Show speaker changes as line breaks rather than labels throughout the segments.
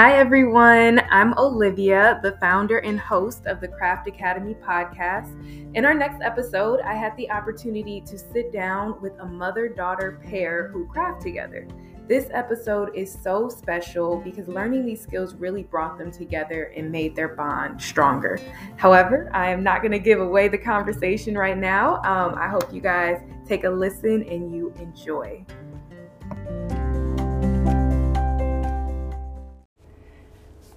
Hi, everyone. I'm Olivia, the founder and host of the Craft Academy podcast. In our next episode, I had the opportunity to sit down with a mother daughter pair who craft together. This episode is so special because learning these skills really brought them together and made their bond stronger. However, I am not going to give away the conversation right now. Um, I hope you guys take a listen and you enjoy.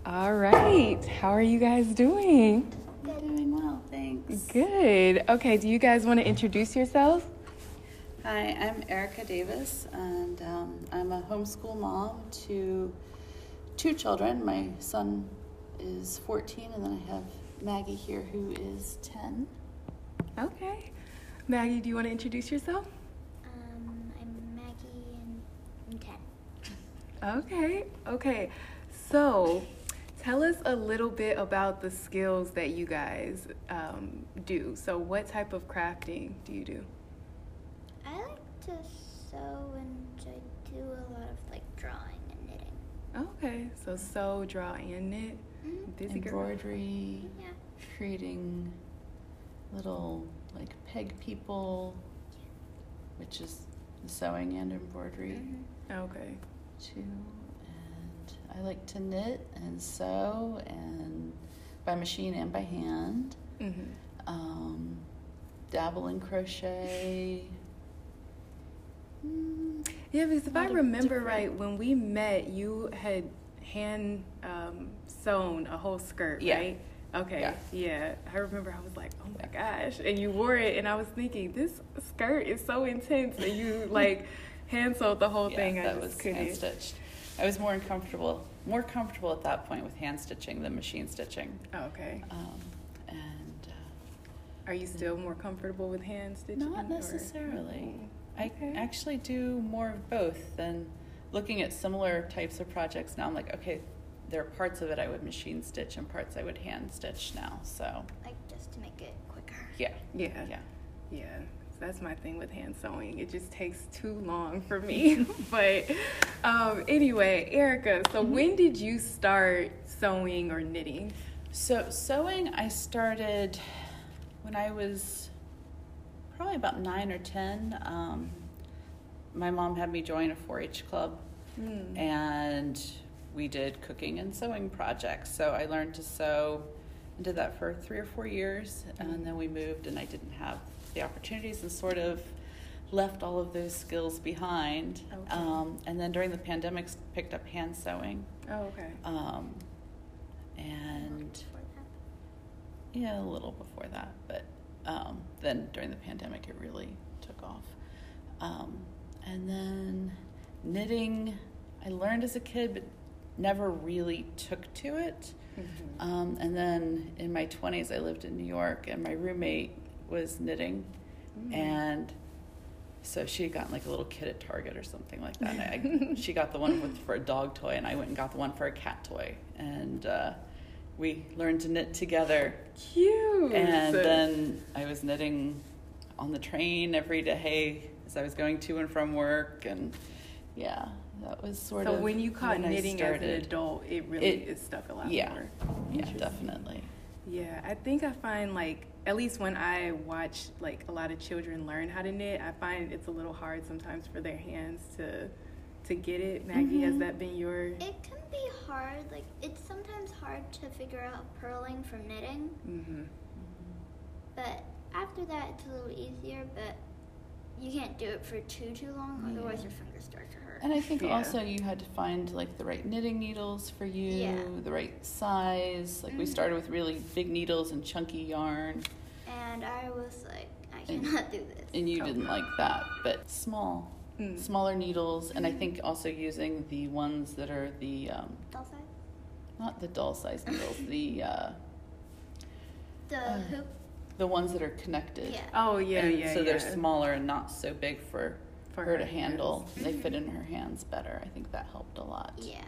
All right. How are you guys doing?
Doing well, thanks.
Good. Okay, do you guys want to introduce yourselves?
Hi, I'm Erica Davis, and um, I'm a homeschool mom to two children. My son is 14, and then I have Maggie here who is 10.
Okay. Maggie, do you want to introduce yourself?
Um, I'm Maggie and I'm 10.
Okay. Okay. So, tell us a little bit about the skills that you guys um, do. So, what type of crafting do you do?
I like to sew and I do a lot of like drawing and knitting.
Okay. So, sew, draw, and knit.
Mhm.
Busy girl.
Embroidery,
Yeah.
creating little like peg people, which is sewing and embroidery
Mhm.
Okay.
too. I like to knit and sew and by machine and by hand.
Mm-hmm.
um, dabble in crochet. Mm,
Yeah, because if I remember
different-
right, when we met, you had hand um, sewn a whole skirt,
Yeah.
right? Okay,
Yeah.
yeah. I remember I was like, oh my gosh. And you wore it, and I was thinking, this skirt is so intense. And you like hand sewed the whole
yeah,
thing. I
that was hand stitched. I was more uncomfortable, more comfortable at that point with hand stitching than machine stitching.
Oh, okay.
Um, and uh,
Are you still more comfortable with hand stitching?
not
or-
necessarily. I
Okay.
actually do more of both than looking at similar types of projects now. I'm like, okay, there are parts of it I would machine stitch and parts I would hand stitch now. So
Like just to make it quicker.
yeah,
Yeah.
yeah.
Yeah, that's my thing with hand sewing. It just takes too long for me. but um, anyway, Erica, so
Mm-hmm.
when did you start sewing or knitting?
So sewing, I started when I was probably about nine or ten. Um, my mom had me join a 4-H club,
Hmm.
and we did cooking and sewing projects. So I learned to sew and did that for three or four years, and then we moved, and I didn't have the opportunities, and sort of left all of those skills behind.
Okay.
Um, and then during the pandemic, picked up hand sewing.
Oh, okay.
Um, and yeah, a little before that, but um, then during the pandemic, it really took off. Um, and then knitting, I learned as a kid, but never really took to it.
Mhm.
Um, and then in my 20s, I lived in New York, and my roommate was knitting,
Mm.
and so she had gotten like a little kit at Target or something like that. I, she got the one with, for a dog toy, and I went and got the one for a cat toy, and uh, we learned to knit together.
Cute.
And then I was knitting on the train every day as I was going to and from work, and yeah, that was sort
so
of So
when you caught
when
knitting as an adult, it really
It-
is stuck a lot
yeah.
more.
Yeah, definitely.
Yeah, I think I find like at least when I watch like a lot of children learn how to knit, I find it's a little hard sometimes for their hands to to get it. Maggie, has
Mhm.
that been your?
It can be hard. Like it's sometimes hard to figure out purling from knitting,
Mm-hmm.
but after that it's a little easier. But you can't do it for too too long, otherwise your fingers start to hurt.
And I think
Yeah.
also you had to find like the right knitting needles for you,
Yeah.
the right size. Like we
Mhm.
started with really big needles and chunky yarn,
And I was like, I
And-
cannot do this.
and you
Oh.
didn't like that. But small,
Mm.
smaller needles, and I think also using the ones that are the um,
Doll size?
not the doll size needles, the uh,
The
Uh,
hoop.
The ones that are connected.
Yeah.
Oh yeah,
and
yeah.
so they're smaller and not so big for,
For
her,
her
to handle.
hands.
They fit in her hands better. I think that helped a lot.
Yeah.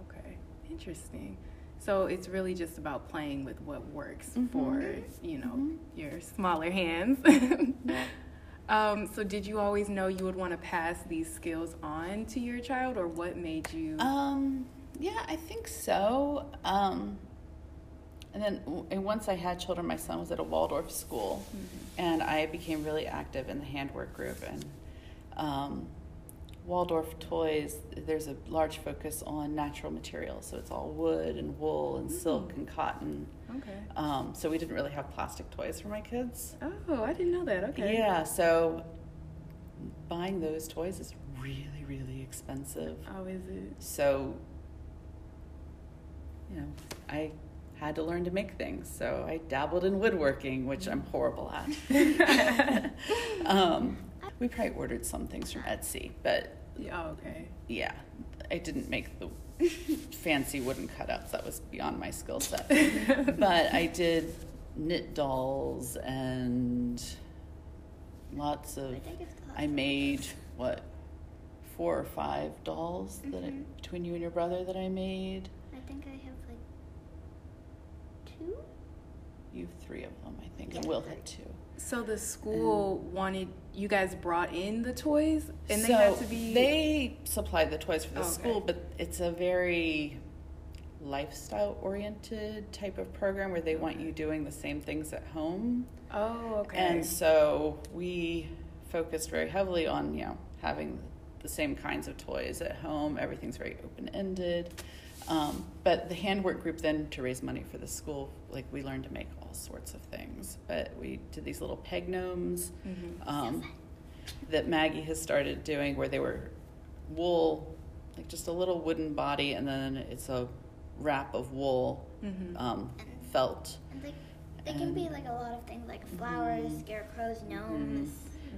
Okay, interesting. So it's really just about playing with what works
Mhm.
for you know
Mhm.
your smaller hands. um, so did you always know you would want to pass these skills on to your child, or what made you?
Um, Yeah, I think so. Um, and then and once I had children, my son was at a Waldorf school, and I became really active in the handwork group. And um, Waldorf toys, there's a large focus on natural materials, so it's all wood and wool and silk and cotton.
Okay.
Um, so we didn't really have plastic toys for my kids.
Oh, I didn't know that. Okay.
Yeah, so buying those toys is really, really expensive.
Oh, is it?
So, you know, I had to learn to make things. So I dabbled in woodworking, which I'm horrible at. um, we probably ordered some things from Etsy, but
Yeah, oh, okay.
yeah, I didn't make the fancy wooden cutouts. That was beyond my skill set. but I did knit dolls and lots of.
I think it's.
I made what four or five dolls that I,
Mhm.
between you and your brother that I made.
I think I have like two.
You have three of them, I think, and
Yeah.
Will had two.
So the school wanted you guys brought in the toys, and they had to be.
They supplied the toys for the oh,
Okay.
school, but it's a very lifestyle oriented type of program where they want you doing the same things at home.
Oh, okay.
And so we focused very heavily on, you know, having the same kinds of toys at home. Everything's very open ended. Um, but the handwork group then to raise money for the school, like we learned to make all sorts of things. But we did these little peg gnomes
Mhm.
um, that Maggie has started doing where they were wool, like just a little wooden body, and then it's a wrap of wool,
Mhm.
um, felt.
And like they can be like a lot of things like flowers, scarecrows, gnomes.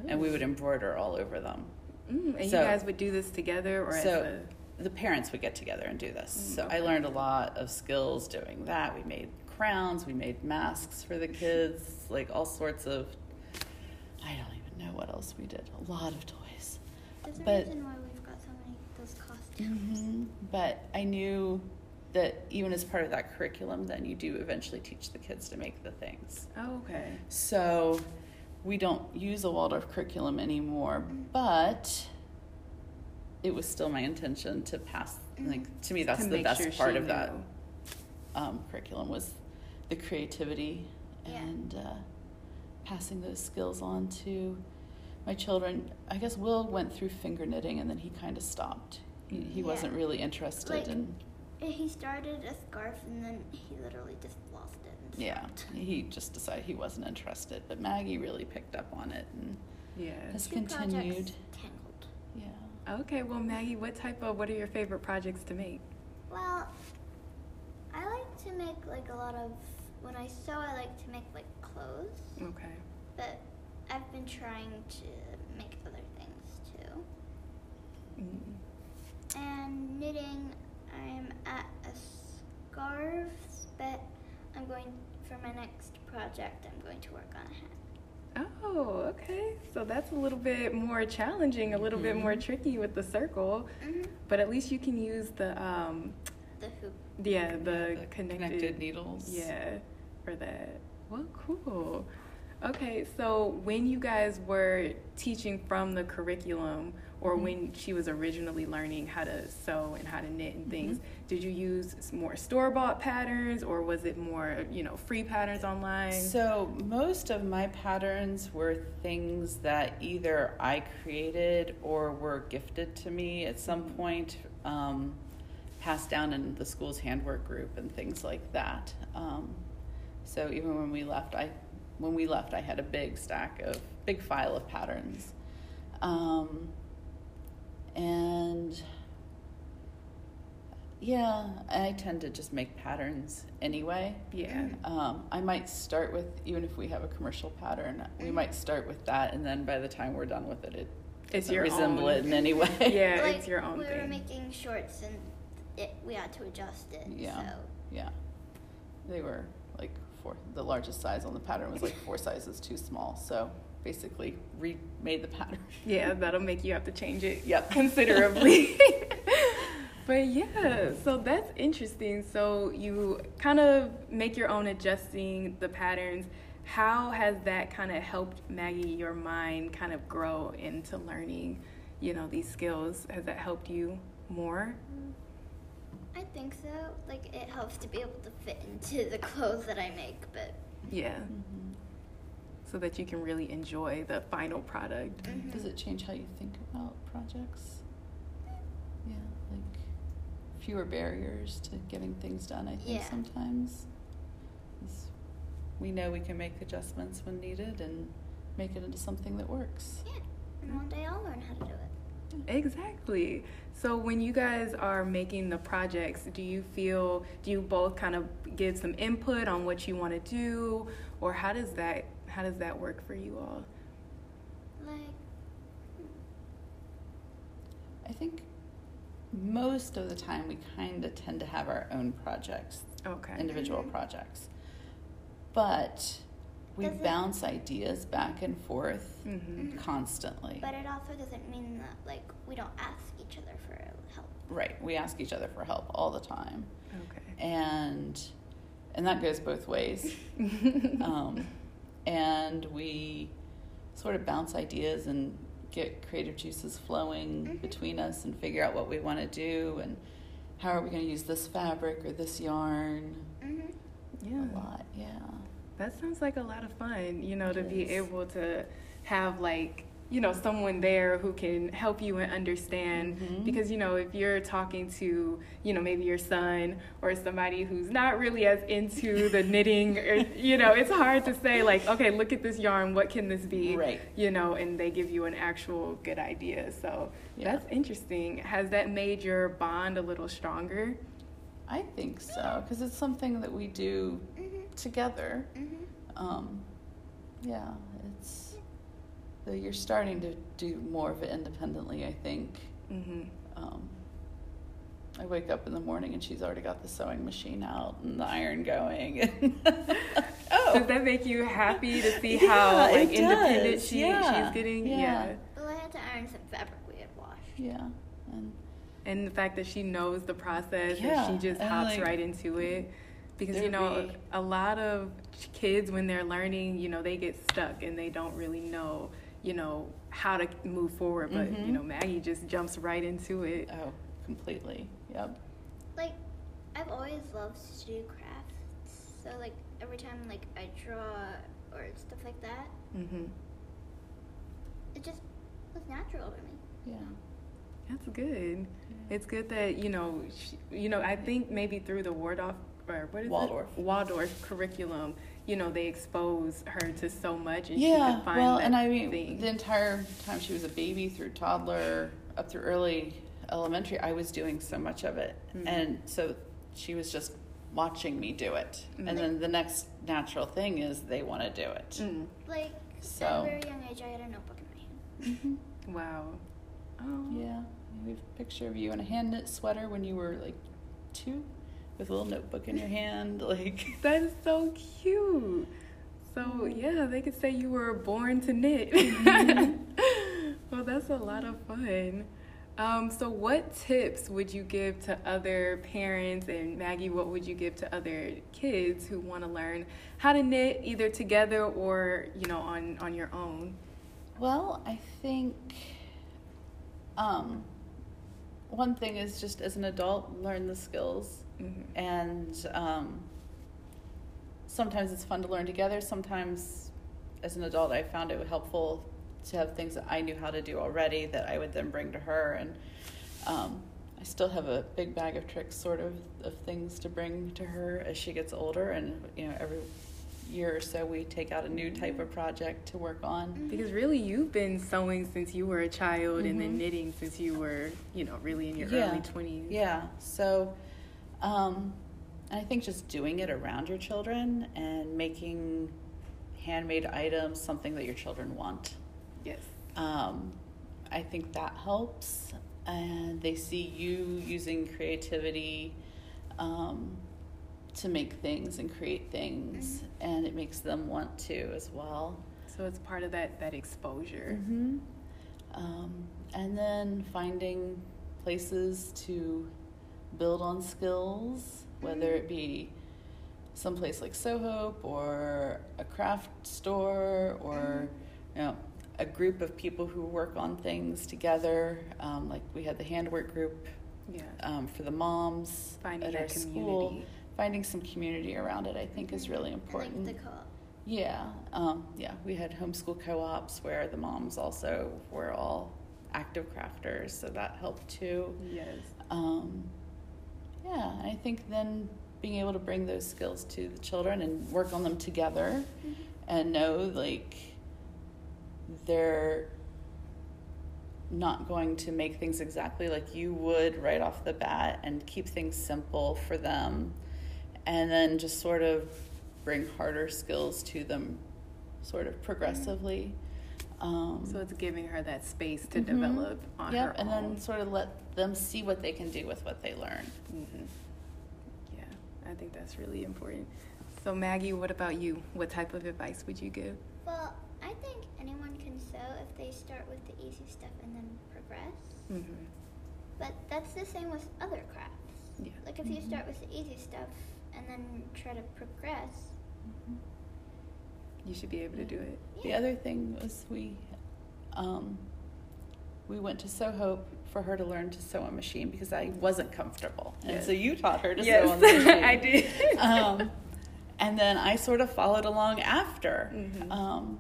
And we would embroider all over them.
Mm, and
So-
you guys would do this together, or
so
as a.
the parents would get together and do this.
Mm,
so I learned a lot of skills doing that. We made crowns, we made masks for the kids, like all sorts of. I don't even know what else we did. A lot of toys.
There's a
But-
reason why we've got so many of those costumes.
hmm But I knew that even as part of that curriculum, then you do eventually teach the kids to make the things.
Oh, okay.
So we don't use a Waldorf curriculum anymore, but it was still my intention to pass. Like to me, that's
To
the best
sure
part
she
of that um, curriculum was the creativity
Yeah.
and uh, passing those skills on to my children. I guess Will went through finger knitting and then he kind of stopped. He, he
Yeah.
wasn't really interested
Like-
in.
And He started a scarf and then he literally just lost it. And
Yeah, he just decided he wasn't interested. But Maggie really picked up on it and
Yeah.
has
Two
continued.
projects tangled.
Yeah.
Okay. Well, Maggie, what type of what are your favorite projects to make?
Well, I like to make like a lot of when I sew. I like to make like clothes,
Okay.
but I've been trying to make other things too.
Mm.
And knitting, I'm at a scarf, but I'm going for my next project. I'm going to work on a hat.
Oh, okay. So that's a little bit more challenging, a little bit more
Mhm.
tricky with the circle,
hmm
but at least you can use the um,
The hoop.
yeah, the,
The
connected,
needles.
Yeah, for that. Well, cool. Okay, so when you guys were teaching from the curriculum, or
Mhm.
when she was originally learning how to sew and how to knit and things,
Mm-hmm.
did you use more store bought patterns, or was it more, you know, free patterns online?
So most of my patterns were things that either I created or were gifted to me at some point, um, passed down in the school's handwork group and things like that. Um, so even when we left, I when we left, I had a big stack of big file of patterns, um, and yeah, I tend to just make patterns anyway.
yeah.
Um, I might start with even if we have a commercial pattern, we
Mhm.
might start with that, and then by the time we're done with it, it
It's
doesn't
your
resemble
own.
it in any way.
Yeah,
like,
it's your own thing.
we were
thing.
making shorts and it, we had to adjust it.
Yeah.
So
yeah, they were like four. The largest size on the pattern was like four sizes too small. So basically, remade the pattern.
Yeah, that'll make you have to change it
Yep.
considerably. but yeah, so that's interesting. So you kind of make your own adjusting the patterns. How has that kind of helped Maggie, your mind, kind of grow into learning, you know, these skills? Has that helped you more?
I think so. Like it helps to be able to fit into the clothes that I make, but
Yeah.
Mhm.
So that you can really enjoy the final product.
Mhm.
Does it change how you think about projects? Yeah, like fewer barriers to getting things done, I think
Yeah.
sometimes. 'Cause We know we can make adjustments when needed and make it into something that works.
yeah. And one day I'll learn how to do it.
Exactly. So when you guys are making the projects, do you feel do you both kind of give some input on what you want to do or how does that how does that work for you all?
Like
I think most of the time we kind of tend to have our own projects,
Okay.
individual
Mhm.
projects. But we
Does it-
bounce ideas back and forth
Mhm.
constantly.
but it also doesn't mean that like we don't ask each other for help.
Right. We ask each other for help all the time.
Okay.
And and that goes both ways. um, and we sort of bounce ideas and get creative juices flowing
Mhm.
between us and figure out what we want to do and how are we going to use this fabric or this yarn
Mhm.
yeah.
a lot yeah
That sounds like a lot of fun, you know, to
It
be able to have like, you know, someone there who can help you and understand.
Mhm.
Because, you know, if you're talking to, you know, maybe your son or somebody who's not really as into the knitting, or, you know, it's hard to say, like, okay, look at this yarn, what can this be?
Right.
You know, and they give you an actual good idea. So
Yeah.
that's interesting. Has that made your bond a little stronger?
i think so because it's something that we do
Mhm.
together
Mhm.
um, yeah it's though you're starting to do more of it independently i think
Mm-hmm.
um, I wake up in the morning and she's already got the sewing machine out and the iron going. oh,
Does that make you happy to see
Yeah,
how like independent
does.
she
Yeah.
she's getting?
Yeah.
Well, I had to iron some fabric we had washed.
yeah, and
And the fact that she knows the process
Yeah,
and she just
and,
hops
like,
right into it. Because you know,
be-
a lot of kids when they're learning, you know, they get stuck and they don't really know, you know, how to move forward. But you
Mhm.
know, Maggie just jumps right into it.
oh, completely. Yep.
Like, I've always loved to do crafts. So like every time like I draw or stuff like that,
mm-hmm.
it just was natural to me.
Yeah.
That's good. It's good that you know, she, you know. I think maybe through the Waldorf or what is
Waldorf.
it? Waldorf curriculum, you know, they expose her to so much, and she
Yeah.
find
Well,
that
and I mean,
thing.
the entire time she was a baby, through toddler, up through early elementary, I was doing so much of it,
Mhm.
and so she was just watching me do it.
Mhm.
And then the next natural thing is they want to do it.
Mm.
Like
So-
at a very young age, I had a notebook in my hand.
Mm-hmm.
Wow. Oh.
Yeah, we have a picture of you in a hand knit sweater when you were like two, with a little notebook in your hand. Like,
That is so cute. So yeah, they could say you were born to knit. well, that's a lot of fun. Um, so, what tips would you give to other parents, and Maggie, what would you give to other kids who want to learn how to knit either together or you know on on your own?
well, I think um, one thing is just as an adult, learn the skills,
Mhm.
and um, sometimes it's fun to learn together. Sometimes, as an adult, I found it helpful to have things that I knew how to do already that I would then bring to her, and um, I still have a big bag of tricks, sort of, of things to bring to her as she gets older, and you know every year or so we take out a new type of project to work on.
Because really, you've been sewing since you were a child, and then
Mhm.
knitting since you were, you know, really in your
Yeah.
early twenties.
Yeah. So, um, I think just doing it around your children and making handmade items something that your children want.
Yes.
Um, I think that helps, and they see you using creativity um, to make things and create things, and it makes them want to as well.
So it's part of that that exposure.
Mm-hmm. Um, and then finding places to build on skills, whether it be someplace like Sew Hope or a craft store or you know a group of people who work on things together. Um, like we had the handwork group
Yeah.
um, for the moms
Finding
at
that
our school. Finding some community around it, I think, is really
And
important.
like the co-op.
Yeah, um, yeah. We had homeschool co-ops where the moms also were all active crafters, so that helped too.
Yes.
Yeah, I think then being able to bring those skills to the children and work on them together, mm-hmm. and know like they're not going to make things exactly like you would right off the bat, and keep things simple for them, and then just sort of bring harder skills to them, sort of mm-hmm. progressively. Um,
So it's giving her that space to
Mhm.
develop on
yep,
her
and
own.
then sort of let them see what they can do with what they learn.
Mhm. Yeah, I think that's really important. So Maggie, what about you? What type of advice would you give?
Well, I think anyone can sew if they start with the easy stuff and then progress.
Mm-hmm.
But that's the same with other crafts.
Yeah.
Like if you start with the easy stuff and then try to progress.
You should be able to do it.
The other thing was we um, we went to Sew Hope for her to learn to sew a machine because I wasn't comfortable, and
Yes.
so you taught her to
Yes,
sew on the machine.
I did.
um, and then I sort of followed along after.
Mhm.
Um,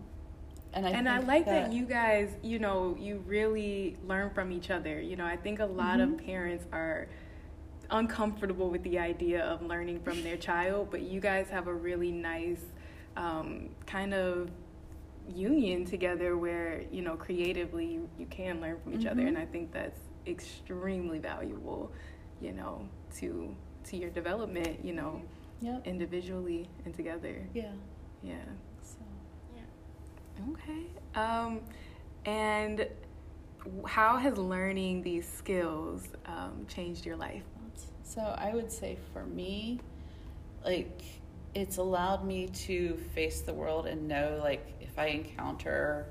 and I
and I like that, you guys, you know, you really learn from each other. You know, I think a lot of
Mhm.
parents are uncomfortable with the idea of learning from their child, but you guys have a really nice um, kind of union together where, you know, creatively you, you can learn from each other.
Mhm.
And I think that's extremely valuable, you know, to to your development, you know,
Yep.
individually and together.
Yeah.
Yeah.
So.
Yeah.
Okay. Um, and how has learning these skills um, changed your life?
So I would say for me, like it's allowed me to face the world and know like if I encounter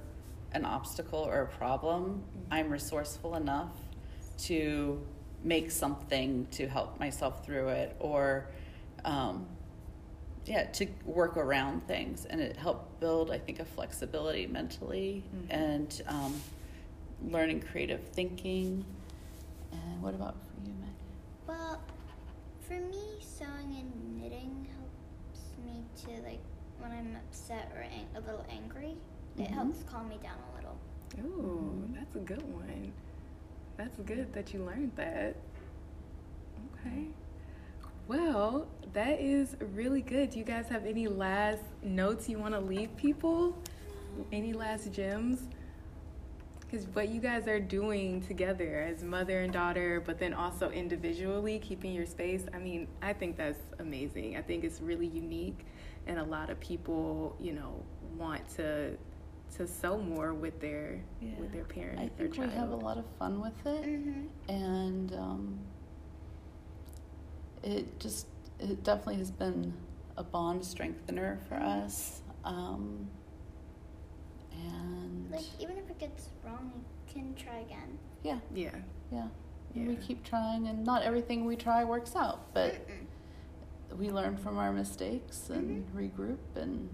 an obstacle or a problem, I'm resourceful enough to make something to help myself through it or um, yeah to work around things and it helped build i think a flexibility mentally
Mhm.
and um, learning creative thinking and what about for you Meg?
Well, for me, sewing and knitting helps me to like when I'm upset or ang- a little angry. It
Mhm.
helps calm me down a little.
Ooh, that's a good one. That's good that you learned that. Okay. Well, that is really good. Do you guys have any last notes you want to leave people? Any last gems? Because what you guys are doing together as mother and daughter, but then also individually keeping your space, I mean, I think that's amazing. I think it's really unique, and a lot of people, you know, want to to sew more with their with their parents.
I think we have a lot of fun with it
Mm-hmm.
and um, it just it definitely has been a bond strengthener for us um, and
Like even if it gets wrong, you can try again.
yeah
Yeah.
yeah And we keep trying and not everything we try works out but
Mm-mm.
we learn from our mistakes and
Mm-hmm.
regroup and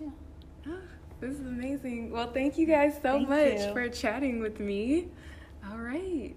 yeah
Ah, This is amazing. Well, thank you guys so
Thank
much
you.
for chatting with me. All right.